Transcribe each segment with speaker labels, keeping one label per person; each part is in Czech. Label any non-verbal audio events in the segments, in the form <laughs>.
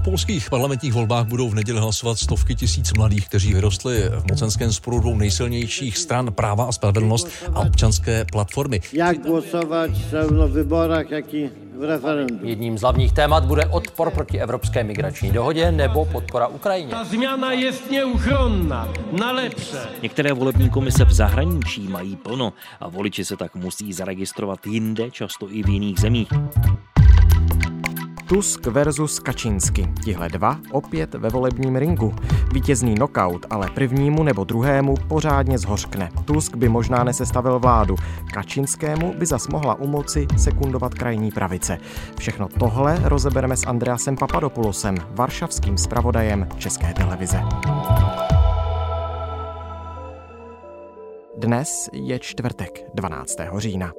Speaker 1: V polských parlamentních volbách budou v neděli hlasovat stovky tisíc mladých, kteří vyrostli v mocenském sporu dvou nejsilnějších stran práva a spravedlnost a občanské platformy.
Speaker 2: Jak hlasovat zarówno v wyborach, jak i v referendum.
Speaker 3: Jedním z hlavních témat bude odpor proti evropské migrační dohodě nebo podpora Ukrajině.
Speaker 4: Ta zmiana jest nieuchronna, na lepsze.
Speaker 5: Některé volební komise v zahraničí mají plno a voliči se tak musí zaregistrovat jinde, často i v jiných zemích.
Speaker 6: Tusk versus Kačinsky. Tihle dva opět ve volebním ringu. Vítězný knockout, ale prvnímu nebo druhému pořádně zhořkne. Tusk by možná nesestavil vládu. Kačinskému by zas mohla u moci sekundovat krajní pravice. Všechno tohle rozebereme s Andreasem Papadopoulosem, varšavským zpravodajem České televize. Dnes je čtvrtek, 12. října.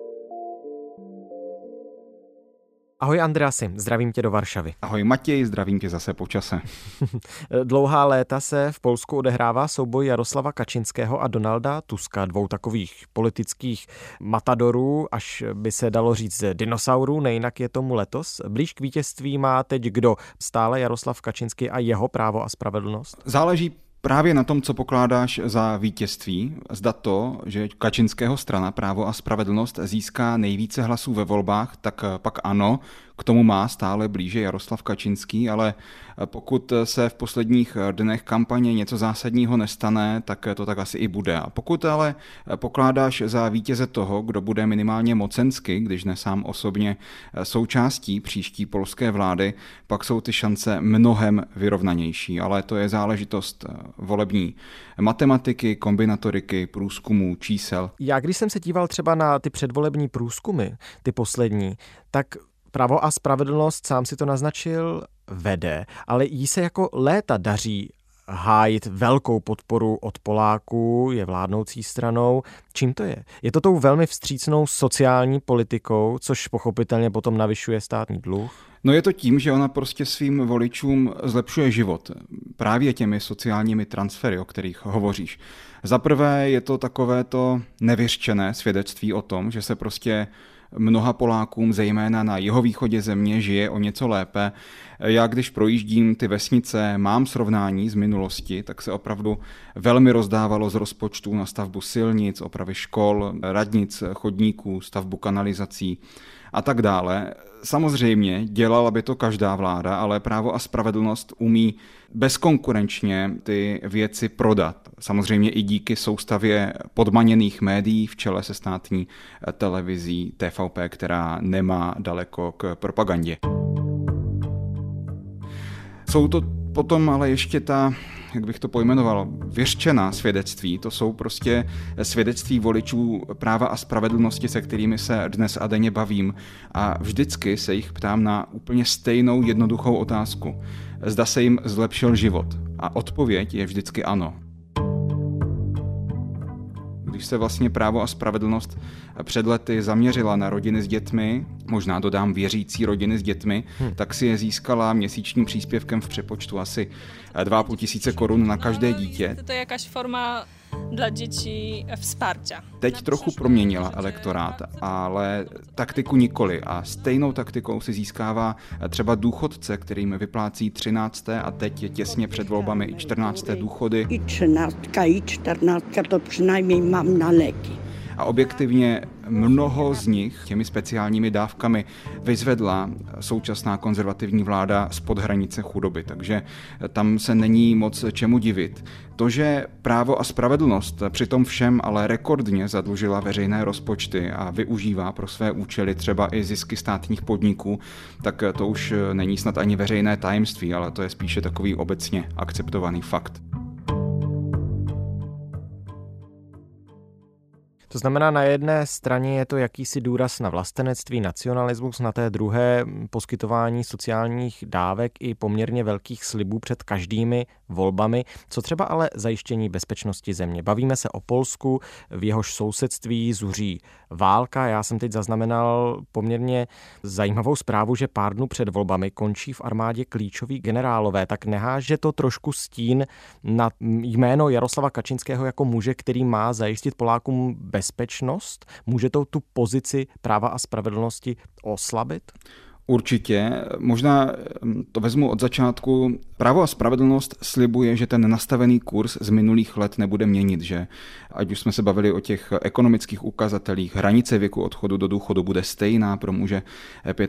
Speaker 6: Ahoj Andreasi, zdravím tě do Varšavy.
Speaker 7: Ahoj Matěj, zdravím tě zase po čase. <laughs>
Speaker 6: Dlouhá léta se v Polsku odehrává souboj Jaroslava Kačinského a Donalda Tuska, dvou takových politických matadorů, až by se dalo říct dinosaurů, nejinak je tomu letos. Blíž k vítězství má teď kdo? Stále Jaroslav Kačinský a jeho právo a spravedlnost?
Speaker 7: Záleží právě na tom, co pokládáš za vítězství. Zda to, že Kačinského strana Právo a spravedlnost získá nejvíce hlasů ve volbách, tak pak ano, k tomu má stále blíže Jaroslav Kačinský, ale pokud se v posledních dnech kampaně něco zásadního nestane, tak to tak asi i bude. A pokud ale pokládáš za vítěze toho, kdo bude minimálně mocensky, když ne sám osobně součástí příští polské vlády, pak jsou ty šance mnohem vyrovnanější. Ale to je záležitost volební matematiky, kombinatoriky, průzkumů, čísel.
Speaker 6: Já když jsem se díval třeba na ty předvolební průzkumy, ty poslední, tak Právo a spravedlnost, sám si to naznačil, vede, ale jí se jako léta daří hájit velkou podporu od Poláků, je vládnoucí stranou. Čím to je? Je to tou velmi vstřícnou sociální politikou, což pochopitelně potom navyšuje státní dluh?
Speaker 7: No je to tím, že ona prostě svým voličům zlepšuje život. Právě těmi sociálními transfery, o kterých hovoříš. Za prvé je to takové to nevyřčené svědectví o tom, že se prostě mnoha Polákům, zejména na jeho východě země, žije o něco lépe. Já když projíždím ty vesnice, mám srovnání z minulosti, tak se opravdu velmi rozdávalo z rozpočtu na stavbu silnic, opravy škol, radnic, chodníků, stavbu kanalizací a tak dále. Samozřejmě dělala by to každá vláda, ale právo a spravedlnost umí bezkonkurenčně ty věci prodat. Samozřejmě i díky soustavě podmaněných médií v čele se státní televizí TVP, která nemá daleko k propagandě. Jsou to potom ale ještě ta jak bych to pojmenoval, věřčená svědectví. To jsou prostě svědectví voličů práva a spravedlnosti, se kterými se dnes a denně bavím. A vždycky se jich ptám na úplně stejnou jednoduchou otázku. Zda se jim zlepšil život. A odpověď je vždycky ano když se vlastně právo a spravedlnost před lety zaměřila na rodiny s dětmi, možná dodám věřící rodiny s dětmi, hmm. tak si je získala měsíčním příspěvkem v přepočtu asi 2,5 tisíce korun na každé dítě.
Speaker 8: To je jakáž forma dla dětí wsparcia.
Speaker 7: Teď trochu proměnila elektorát, ale taktiku nikoli a stejnou taktikou si získává třeba důchodce, kterým vyplácí 13. a teď je těsně před volbami i 14. důchody.
Speaker 9: I 13. i 14. to přinajmniej mám na léky
Speaker 7: a objektivně mnoho z nich těmi speciálními dávkami vyzvedla současná konzervativní vláda spod hranice chudoby, takže tam se není moc čemu divit. To, že právo a spravedlnost přitom všem ale rekordně zadlužila veřejné rozpočty a využívá pro své účely třeba i zisky státních podniků, tak to už není snad ani veřejné tajemství, ale to je spíše takový obecně akceptovaný fakt.
Speaker 6: To znamená, na jedné straně je to jakýsi důraz na vlastenectví, nacionalismus, na té druhé poskytování sociálních dávek i poměrně velkých slibů před každými volbami. Co třeba ale zajištění bezpečnosti země? Bavíme se o Polsku, v jehož sousedství zuří válka. Já jsem teď zaznamenal poměrně zajímavou zprávu, že pár dnů před volbami končí v armádě klíčoví generálové. Tak neháže to trošku stín na jméno Jaroslava Kačinského jako muže, který má zajistit Polákům bezpečnost? Může to tu pozici práva a spravedlnosti oslabit?
Speaker 7: Určitě. Možná to vezmu od začátku. Právo a spravedlnost slibuje, že ten nastavený kurz z minulých let nebude měnit, že ať už jsme se bavili o těch ekonomických ukazatelích, hranice věku odchodu do důchodu bude stejná pro muže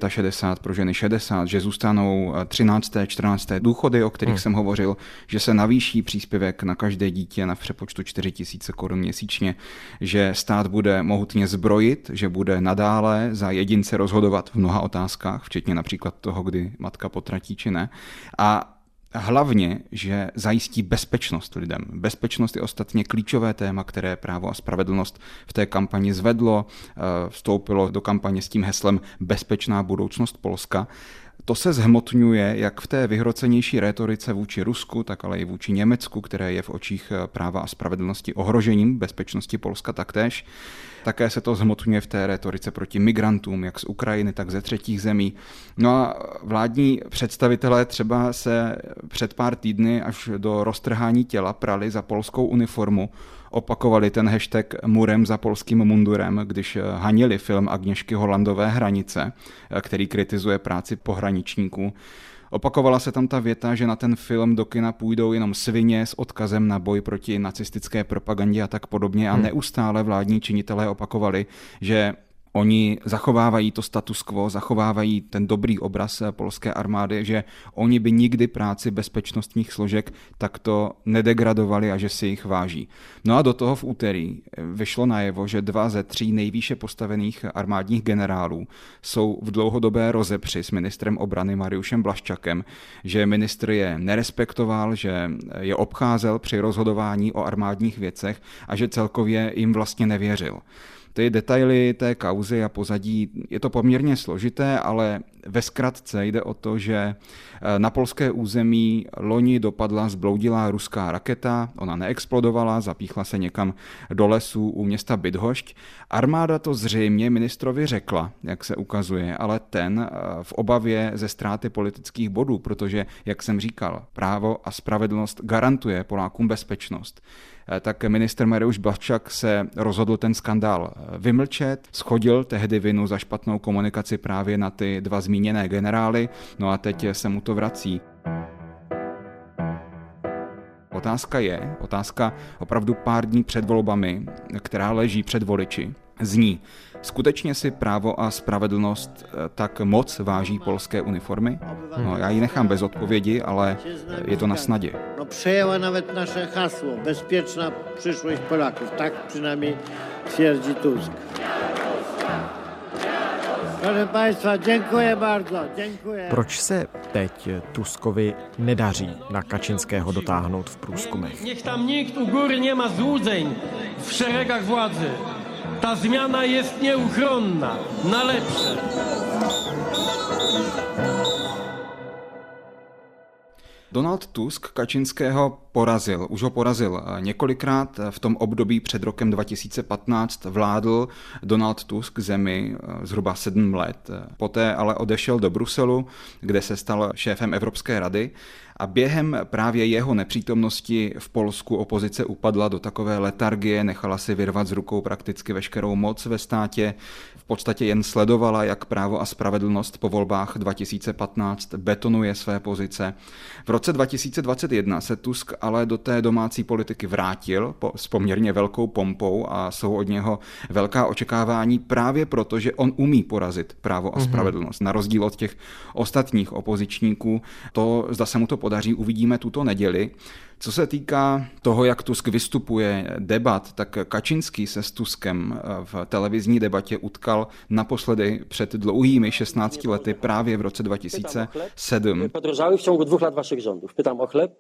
Speaker 7: 65, pro ženy 60, že zůstanou 13. 14. důchody, o kterých hmm. jsem hovořil, že se navýší příspěvek na každé dítě na přepočtu 4 000 korun měsíčně, že stát bude mohutně zbrojit, že bude nadále za jedince rozhodovat v mnoha otázkách, včetně například toho, kdy matka potratí či ne. A hlavně, že zajistí bezpečnost lidem. Bezpečnost je ostatně klíčové téma, které právo a spravedlnost v té kampani zvedlo, eh, vstoupilo do kampaně s tím heslem Bezpečná budoucnost Polska. To se zhmotňuje jak v té vyhrocenější rétorice vůči Rusku, tak ale i vůči Německu, které je v očích eh, práva a spravedlnosti ohrožením bezpečnosti Polska taktéž. Také se to zhmotňuje v té retorice proti migrantům, jak z Ukrajiny, tak ze třetích zemí. No a vládní představitelé třeba se před pár týdny až do roztrhání těla prali za polskou uniformu, opakovali ten hashtag Murem za polským mundurem, když hanili film Agněšky Holandové hranice, který kritizuje práci pohraničníků. Opakovala se tam ta věta, že na ten film do kina půjdou jenom svině s odkazem na boj proti nacistické propagandě a tak podobně a hmm. neustále vládní činitelé opakovali, že Oni zachovávají to status quo, zachovávají ten dobrý obraz polské armády, že oni by nikdy práci bezpečnostních složek takto nedegradovali a že si jich váží. No a do toho v úterý vyšlo najevo, že dva ze tří nejvýše postavených armádních generálů jsou v dlouhodobé rozepři s ministrem obrany Mariušem Blaščakem, že ministr je nerespektoval, že je obcházel při rozhodování o armádních věcech a že celkově jim vlastně nevěřil. Ty detaily té kauzy a pozadí, je to poměrně složité, ale ve zkratce jde o to, že eh, na polské území loni dopadla zbloudilá ruská raketa, ona neexplodovala, zapíchla se někam do lesů u města Bydhošť. Armáda to zřejmě ministrovi řekla, jak se ukazuje, ale ten eh, v obavě ze ztráty politických bodů, protože, jak jsem říkal, právo a spravedlnost garantuje Polákům bezpečnost Eh, tak minister Mariusz Blavčak se rozhodl ten skandál vymlčet, schodil tehdy vinu za špatnou komunikaci právě na ty dva zmíněné generály, no a teď se mu to vrací. Otázka je, otázka opravdu pár dní před volbami, která leží před voliči, zní, skutečně si právo a spravedlnost eh, tak moc váží polské uniformy? No, já ji nechám bez odpovědi, ale je to na snadě.
Speaker 2: No przejęła nawet nasze hasło bezpieczna przyszłość Polaków. Tak przynajmniej twierdzi Tusk. Proszę Państwa, dziękuję bardzo. Dziękuję.
Speaker 6: Proč se teď Tuskovi nedaří na Kačinského dotáhnout v průzkumech?
Speaker 4: Niech tam nikt u góry nie ma złudzeń w szeregach władzy. Ta zmiana jest nieuchronna, na lepsze.
Speaker 7: Donald Tusk Kačinského porazil. Už ho porazil několikrát. V tom období před rokem 2015 vládl Donald Tusk zemi eh, zhruba sedm let. Poté ale odešel do Bruselu, kde se stal šéfem Evropské rady a během právě jeho nepřítomnosti v Polsku opozice upadla do takové letargie, nechala si vyrvat z rukou prakticky veškerou moc ve státě, v podstatě jen sledovala, jak právo a spravedlnost po volbách 2015 betonuje své pozice. V roce 2021 se Tusk ale do té domácí politiky vrátil po, s poměrně velkou pompou a jsou od něho velká očekávání právě proto, že on umí porazit právo a mhm. spravedlnost. Mm-hmm. Na rozdíl od těch ostatních opozičníků, to zda se mu to podaří, uvidíme tuto neděli. Co se týká toho, jak Tusk vystupuje debat, tak Kačinský se s Tuskem v televizní debatě utkal naposledy před dlouhými 16 lety právě v roce 2007.
Speaker 10: Podrożały w ciągu dwóch lat waszych rządów. Pytam o chleb,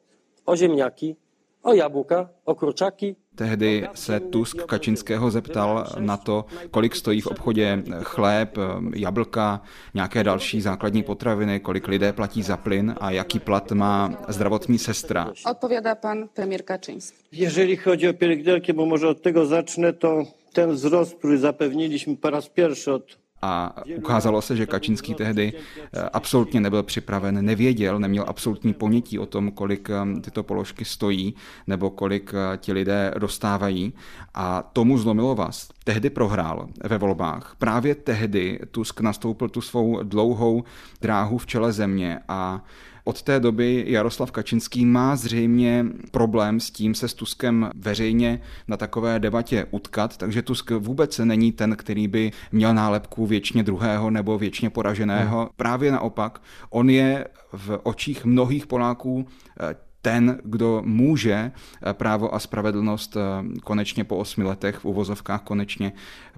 Speaker 10: o ziemniaki, o jabłka, o kurczaki.
Speaker 7: Tehdy se Tusk Kačinského zeptal na to, kolik stojí v obchodě chléb, jablka, nějaké další základní potraviny, kolik lidé platí za plyn a jaký plat má zdravotní sestra.
Speaker 11: Odpowiada pan premier Kaczyński.
Speaker 2: Jeżeli chodzi o pielęgniarki, bo może od tego zacznę, to ten wzrost, który zapewniliśmy po raz pierwszy od
Speaker 7: A ukázalo se, že Kačinský tehdy eh, absolutně nebyl připraven, nevěděl, neměl absolutní ponětí o tom, kolik eh, tyto položky stojí nebo kolik eh, ti lidé dostávají. A tomu zlomilo vás. Tehdy prohrál ve volbách. Právě tehdy Tusk nastoupil tu svou dlouhou dráhu v čele země a od té doby Jaroslav Kačinský má zřejmě problém s tím se s Tuskem veřejně na takové debatě utkat, takže Tusk vůbec není ten, který by měl nálepku věčně druhého nebo věčně poraženého. Hmm. Právě naopak, on je v očích mnohých Poláků eh, ten, kdo může právo a spravedlnost eh, konečně po osmi letech v uvozovkách konečně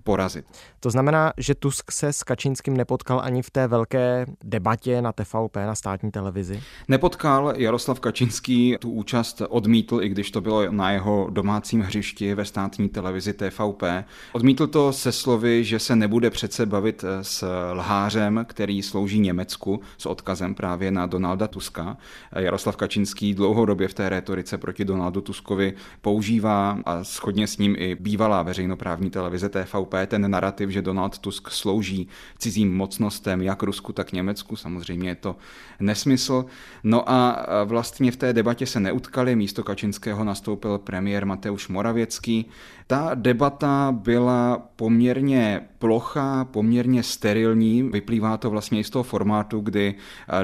Speaker 7: porazit.
Speaker 6: To znamená, že Tusk se s Kačínským nepotkal ani v té velké debatě na TVP, na státní televizi?
Speaker 7: Nepotkal. Jaroslav Kačínský tu účast odmítl, i když to bylo na jeho domácím hřišti ve státní televizi TVP. Odmítl to se slovy, že se nebude přece bavit s lhářem, který slouží Německu, s odkazem právě na Donalda Tuska. Jaroslav Kačínský dlouhodobě v té retorice proti Donaldu Tuskovi používá a schodně s ním i bývalá veřejnoprávní televize TVP ten narrativ, že Donald Tusk slouží cizím mocnostem, jak Rusku, tak Německu. Samozřejmě je to nesmysl. No a vlastně v té debatě se neutkali. Místo Kačinského nastoupil premiér Mateusz Moravěcký. Ta debata byla poměrně plochá, poměrně sterilní. Vyplývá to vlastně i z toho formátu, kdy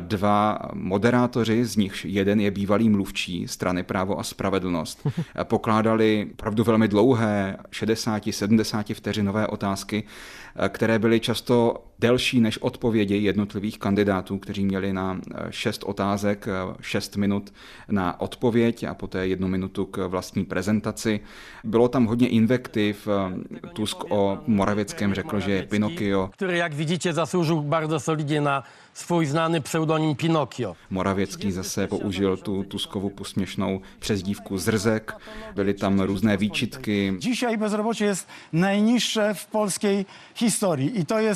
Speaker 7: dva moderátoři, z nich jeden je bývalý mluvčí strany Právo a spravedlnost, <laughs> pokládali pravdu velmi dlouhé 60-70 vteřinové otázky, eh, které byly často delší než odpovědi jednotlivých kandidátů, kteří měli na eh, šest otázek, eh, šest minut na odpověď a poté jednu minutu k vlastní prezentaci. Bylo tam hodně invektiv. Tusk o Moravěckém řekl, že je Pinokio.
Speaker 4: Který, jak vidíte, zasloužil bardzo solidně na svůj známý pseudonym Pinokio.
Speaker 7: Moravěcký zase použil tu Tuskovu posměšnou přezdívku Zrzek. Byly tam různé výčitky.
Speaker 12: Dzisiaj bezrobocie jest najniższe v polské historii i to je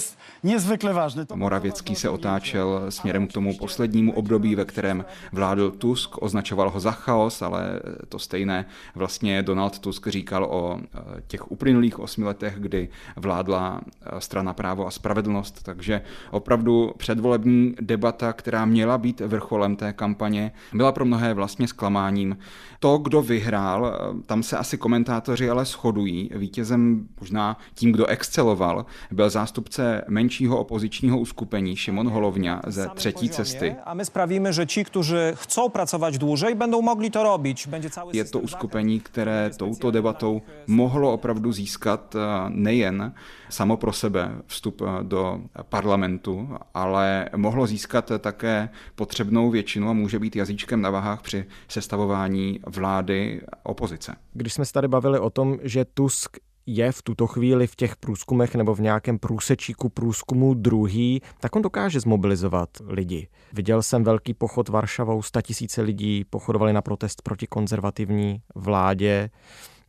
Speaker 12: niezwykle ważne.
Speaker 7: Moravěcký se otáčel směrem k tomu poslednímu období, ve kterém vládl Tusk, označoval ho za chaos, ale to stejné vlastně Donald Tusk říkal o eh, těch uplynulých osmi letech, kdy vládla eh, strana právo a spravedlnost, takže opravdu předvolební debata, která měla být vrcholem té kampaně, byla pro mnohé vlastně zklamáním. To, kdo vyhrál, tam se asi komentátoři ale shodují. Vítězem možná tím, kdo exceloval, byl zástupce menšího opozičního uskupení Šimon Holovňa ze třetí cesty.
Speaker 13: A my spravíme, že ti, kteří chcou pracovat dlouhé, budou mogli to robiť.
Speaker 7: Je to uskupení, které touto debatou mohlo opravdu získat eh, nejen samo pro sebe vstup eh, do parlamentu, ale mohlo získat také potřebnou většinu a může být jazyčkem na vahách při sestavování vlády opozice.
Speaker 6: Když jsme se tady bavili o tom, že Tusk je v tuto chvíli v těch průzkumech nebo v nějakém průsečíku průzkumu druhý, tak on dokáže zmobilizovat lidi. Viděl jsem velký pochod Varšavou, tisíce lidí pochodovali na protest proti konzervativní vládě.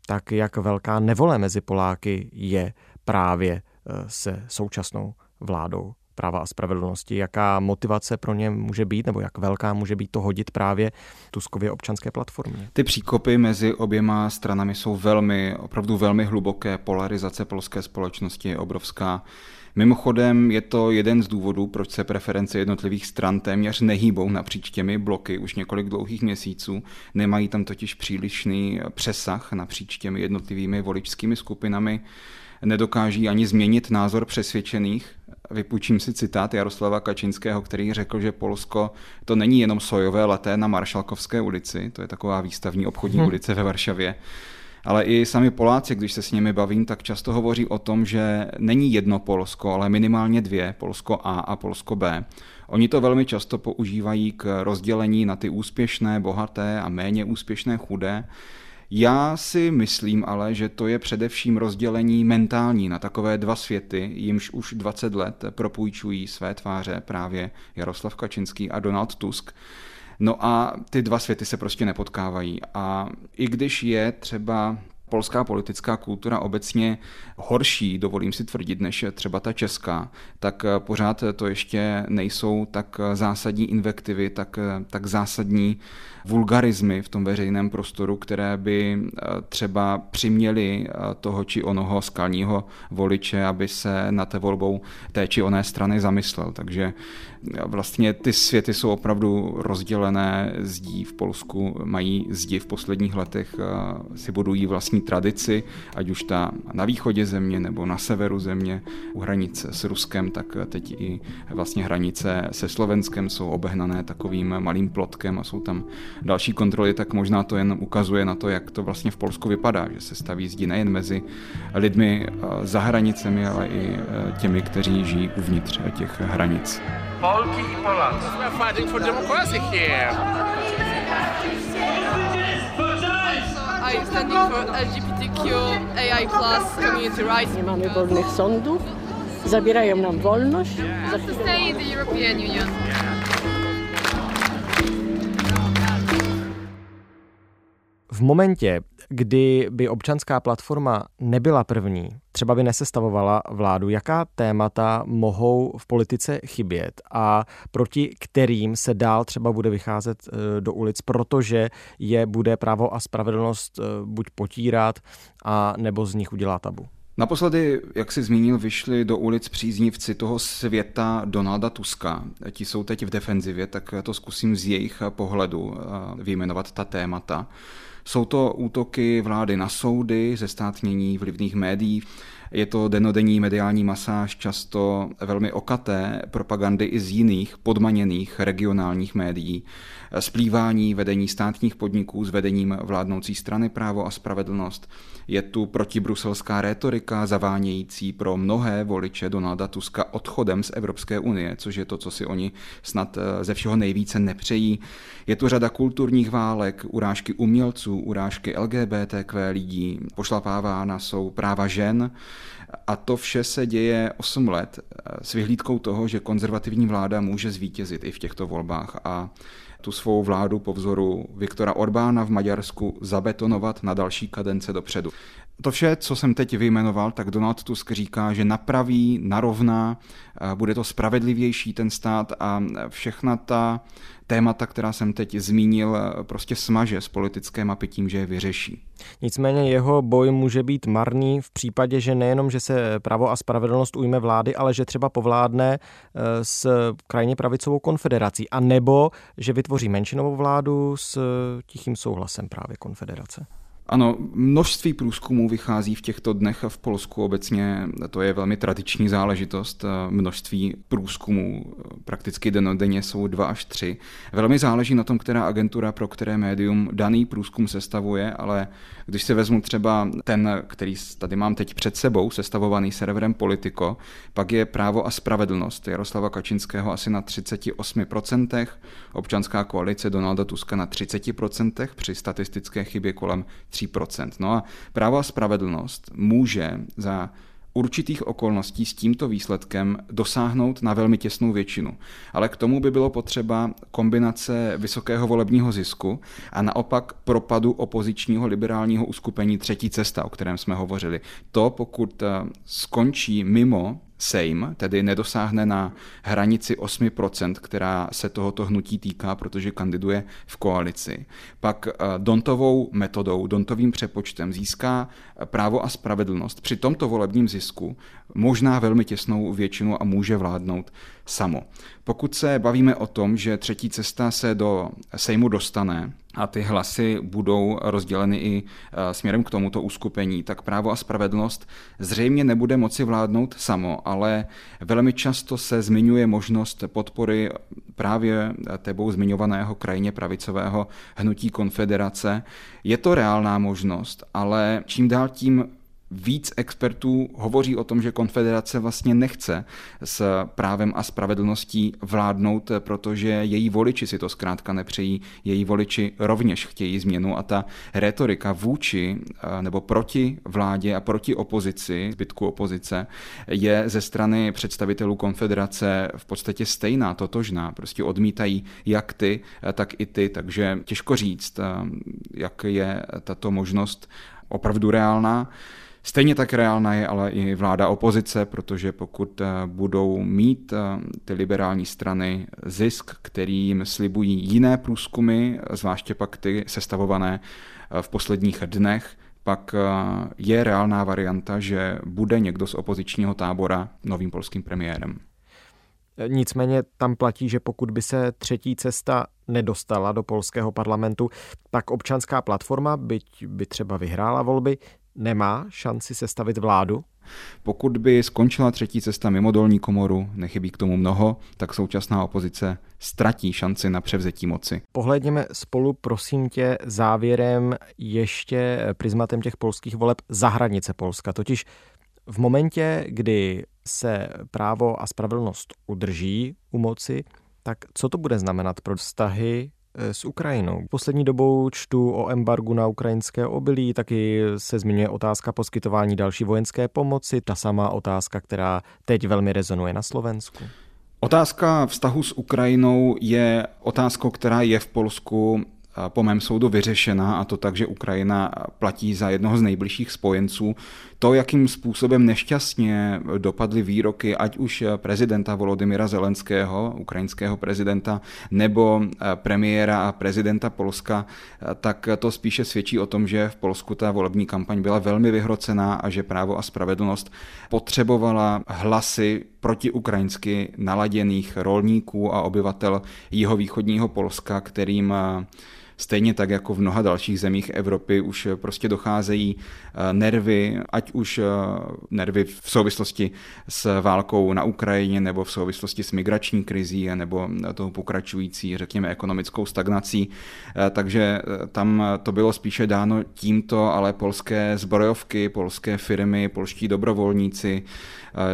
Speaker 6: Tak jak velká nevole mezi Poláky je právě eh, se současnou vládou práva a spravedlnosti, jaká motivace pro ně může být, nebo jak velká může být to hodit právě Tuskově občanské platformě.
Speaker 7: Ty příkopy mezi oběma stranami jsou velmi, opravdu velmi hluboké. Polarizace polské společnosti je obrovská. Mimochodem je to jeden z důvodů, proč se preference jednotlivých stran téměř nehýbou napříč těmi bloky už několik dlouhých měsíců. Nemají tam totiž přílišný přesah napříč těmi jednotlivými voličskými skupinami nedokáží ani změnit názor přesvědčených. Vypůjčím si citát Jaroslava Kačinského, který řekl, že Polsko to není jenom sojové laté na Maršalkovské ulici, to je taková výstavní obchodní hmm. ulice ve Varšavě, ale i sami Poláci, když se s nimi bavím, tak často hovoří o tom, že není jedno Polsko, ale minimálně dvě, Polsko A a Polsko B. Oni to velmi často používají k rozdělení na ty úspěšné, bohaté a méně úspěšné chudé. Já si myslím ale, že to je především rozdělení mentální na takové dva světy, jimž už 20 let propůjčují své tváře právě Jaroslav Kačinský a Donald Tusk. No a ty dva světy se prostě nepotkávají. A i když je třeba polská politická kultura obecně horší, dovolím si tvrdit, než třeba ta česká, tak pořád to ještě nejsou tak zásadní invektivy, tak, tak zásadní vulgarizmy v tom veřejném prostoru, které by třeba přiměly toho či onoho skalního voliče, aby se na té volbou té či oné strany zamyslel. Takže vlastně ty světy jsou opravdu rozdělené. Zdí v Polsku mají zdi v posledních letech si budují vlastní tradici, ať už ta na východě země nebo na severu země, u hranice s Ruskem, tak teď i vlastně hranice se Slovenskem jsou obehnané takovým malým plotkem a jsou tam další kontroly, tak možná to jen ukazuje na to, jak to vlastně v Polsku vypadá, že se staví zdi nejen mezi lidmi za hranicemi, ale i těmi, kteří žijí uvnitř těch hranic. Polki i Polacy. We're fighting for democracy here.
Speaker 14: I'm standing for LGBTQAI plus community rights.
Speaker 9: Nie mamy wolnych sądów, zabierają nam wolność.
Speaker 14: Stay in the European Union.
Speaker 6: V momentě, kdy by občanská platforma nebyla první, třeba by nesestavovala vládu, jaká témata mohou v politice chybět a proti kterým se dál třeba bude vycházet eh, do ulic, protože je bude právo a spravedlnost eh, buď potírat, a nebo z nich udělat tabu.
Speaker 7: Naposledy, jak si zmínil, vyšli do ulic příznivci toho světa Donalda Tuska. Ti jsou teď v defenzivě, tak to zkusím z jejich pohledu eh, vyjmenovat ta témata. Jsou to útoky vlády na soudy, ze státnění vlivných médií, je to denodenní mediální masáž, často velmi okaté propagandy i z jiných podmaněných regionálních médií, splývání vedení státních podniků s vedením vládnoucí strany právo a spravedlnost. Je tu protibruselská rétorika zavánějící pro mnohé voliče Donalda Tuska odchodem z Evropské unie, což je to, co si oni snad eh, ze všeho nejvíce nepřejí. Je tu řada kulturních válek, urážky umělců, urážky LGBTQ lidí, pošlapávána jsou práva žen, a to vše se děje 8 let eh, s vyhlídkou toho, že konzervativní vláda může zvítězit i v těchto volbách a tu svou vládu po vzoru Viktora Orbána v Maďarsku zabetonovat na další kadence dopředu. To vše, co jsem teď vyjmenoval, tak Donald Tusk říká, že napraví, narovná, bude to spravedlivější ten stát a všechna ta témata, která jsem teď zmínil, prostě smaže z politické mapy tím, že je vyřeší.
Speaker 6: Nicméně jeho boj může být marný v případě, že nejenom, že se právo a spravedlnost ujme vlády, ale že třeba povládne eh, s krajně pravicovou konfederací, a nebo že vytvoří menšinovou vládu s tichým souhlasem právě konfederace.
Speaker 7: Ano, množství průzkumů vychází v těchto dnech v Polsku obecně, to je velmi tradiční záležitost, množství průzkumů prakticky denodenně jsou dva až tři. Velmi záleží na tom, která agentura pro které médium daný průzkum sestavuje, ale když si vezmu třeba ten, který tady mám teď před sebou, sestavovaný serverem Politico, pak je právo a spravedlnost Jaroslava Kačinského asi na 38%, občanská koalice Donalda Tuska na 30%, při statistické chybě kolem 3%. No a právo a spravedlnost může za určitých okolností s tímto výsledkem dosáhnout na velmi těsnou většinu. Ale k tomu by bylo potřeba kombinace vysokého volebního zisku a naopak propadu opozičního liberálního uskupení třetí cesta, o kterém jsme hovořili. To, pokud eh, skončí mimo Sejm tedy nedosáhne na hranici 8%, která se tohoto hnutí týká, protože kandiduje v koalici, pak eh, Dontovou metodou, Dontovým přepočtem získá právo a spravedlnost při tomto volebním zisku možná velmi těsnou většinu a může vládnout samo. Pokud se bavíme o tom, že třetí cesta se do Sejmu dostane a ty hlasy budou rozděleny i e, směrem k tomuto uskupení, tak právo a spravedlnost zřejmě nebude moci vládnout samo, ale velmi často se zmiňuje možnost podpory právě tebou zmiňovaného krajně pravicového hnutí konfederace. Je to reálná možnost, ale čím dál tím víc expertů hovoří o tom, že konfederace vlastně nechce s právem a spravedlností vládnout, protože její voliči si to zkrátka nepřejí, její voliči rovněž chtějí změnu a ta retorika vůči eh, nebo proti vládě a proti opozici, zbytku opozice, je ze strany představitelů konfederace v podstatě stejná, totožná. Prostě odmítají jak ty, eh, tak i ty, takže těžko říct, eh, jak je tato možnost opravdu reálná. Stejně tak reálná je ale i vláda opozice, protože pokud eh, budou mít eh, ty liberální strany zisk, který jim slibují jiné průzkumy, zvláště pak ty sestavované eh, v posledních dnech, pak je reálná varianta, že bude někdo z opozičního tábora novým polským premiérem.
Speaker 6: Nicméně tam platí, že pokud by se třetí cesta nedostala do polského parlamentu, tak občanská platforma, byť by třeba vyhrála volby, nemá šanci sestavit vládu?
Speaker 7: Pokud by skončila třetí cesta mimo dolní komoru, nechybí k tomu mnoho, tak současná opozice ztratí šanci na převzetí moci.
Speaker 6: Pohledněme spolu, prosím tě, závěrem ještě prismatem těch polských voleb za hranice Polska. Totiž v momentě, kdy se právo a spravedlnost udrží u moci, tak co to bude znamenat pro vztahy s Ukrajinou. Poslední dobou čtu o embargu na ukrajinské obilí, taky se zmiňuje otázka poskytování další vojenské pomoci, ta samá otázka, která teď velmi rezonuje na Slovensku.
Speaker 7: Otázka vztahu s Ukrajinou je otázkou, která je v Polsku po mém soudu vyřešena a to tak, že Ukrajina platí za jednoho z nejbližších spojenců. To, jakým způsobem nešťastně dopadly výroky ať už prezidenta Volodymyra Zelenského, ukrajinského prezidenta, nebo premiéra a prezidenta Polska, tak to spíše svědčí o tom, že v Polsku ta volební kampaň byla velmi vyhrocená a že právo a spravedlnost potřebovala hlasy protiukrajinsky naladěných rolníků a obyvatel jihovýchodního Polska, kterým Stejně tak jako v mnoha dalších zemích Evropy už prostě docházejí eh, nervy, ať už eh, nervy v souvislosti s válkou na Ukrajině nebo v souvislosti s migrační krizí nebo tou pokračující, řekněme, ekonomickou stagnací. Eh, takže tam to bylo spíše dáno tímto, ale polské zbrojovky, polské firmy, polští dobrovolníci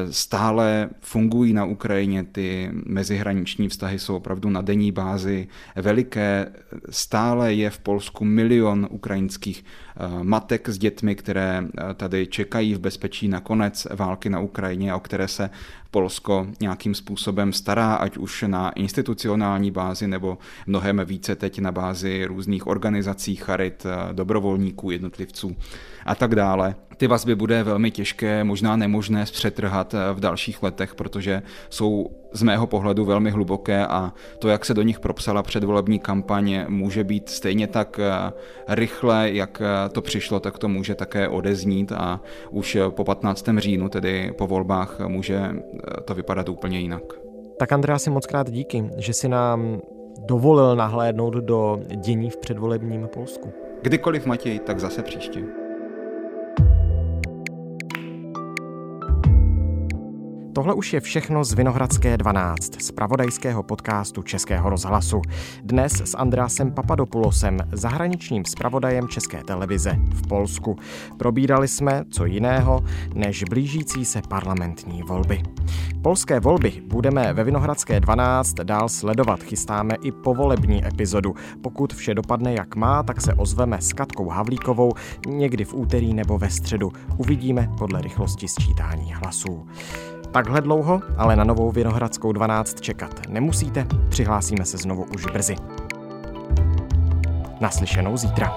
Speaker 7: stále fungují na Ukrajině. Ty mezihraniční vztahy jsou opravdu na denní bázi veliké. Stále je v Polsku milion ukrajinských eh, matek s dětmi, které eh, tady čekají v bezpečí na konec války na Ukrajině, o které se Polsko nějakým způsobem stará, ať už na institucionální bázi nebo mnohem více teď na bázi různých organizací, charit, eh, dobrovolníků, jednotlivců a tak dále. Ty vazby bude velmi těžké, možná nemožné zpřetrhat v dalších letech, protože jsou z mého pohledu velmi hluboké a to, jak se do nich propsala předvolební kampaně, může být stejně tak eh, rychle, jak eh, to přišlo, tak to může také odeznít a už po 15. říjnu, tedy po volbách, může eh, to vypadat úplně jinak.
Speaker 6: Tak Andrea, si moc krát díky, že si nám dovolil nahlédnout do dění v předvolebním Polsku.
Speaker 7: Kdykoliv Matěj, tak zase příště.
Speaker 6: Tohle už je všechno z Vinohradské 12, z pravodajského podcastu Českého rozhlasu. Dnes s Andrásem Papadopoulosem, zahraničním zpravodajem České televize v Polsku. Probírali jsme co jiného než blížící se parlamentní volby. Polské volby budeme ve Vinohradské 12 dál sledovat. Chystáme i povolební epizodu. Pokud vše dopadne jak má, tak se ozveme s Katkou Havlíkovou někdy v úterý nebo ve středu. Uvidíme podle rychlosti sčítání hlasů. Takhle dlouho, ale na novou Vinohradskou 12 čekat nemusíte, přihlásíme se znovu už brzy. Naslyšenou zítra.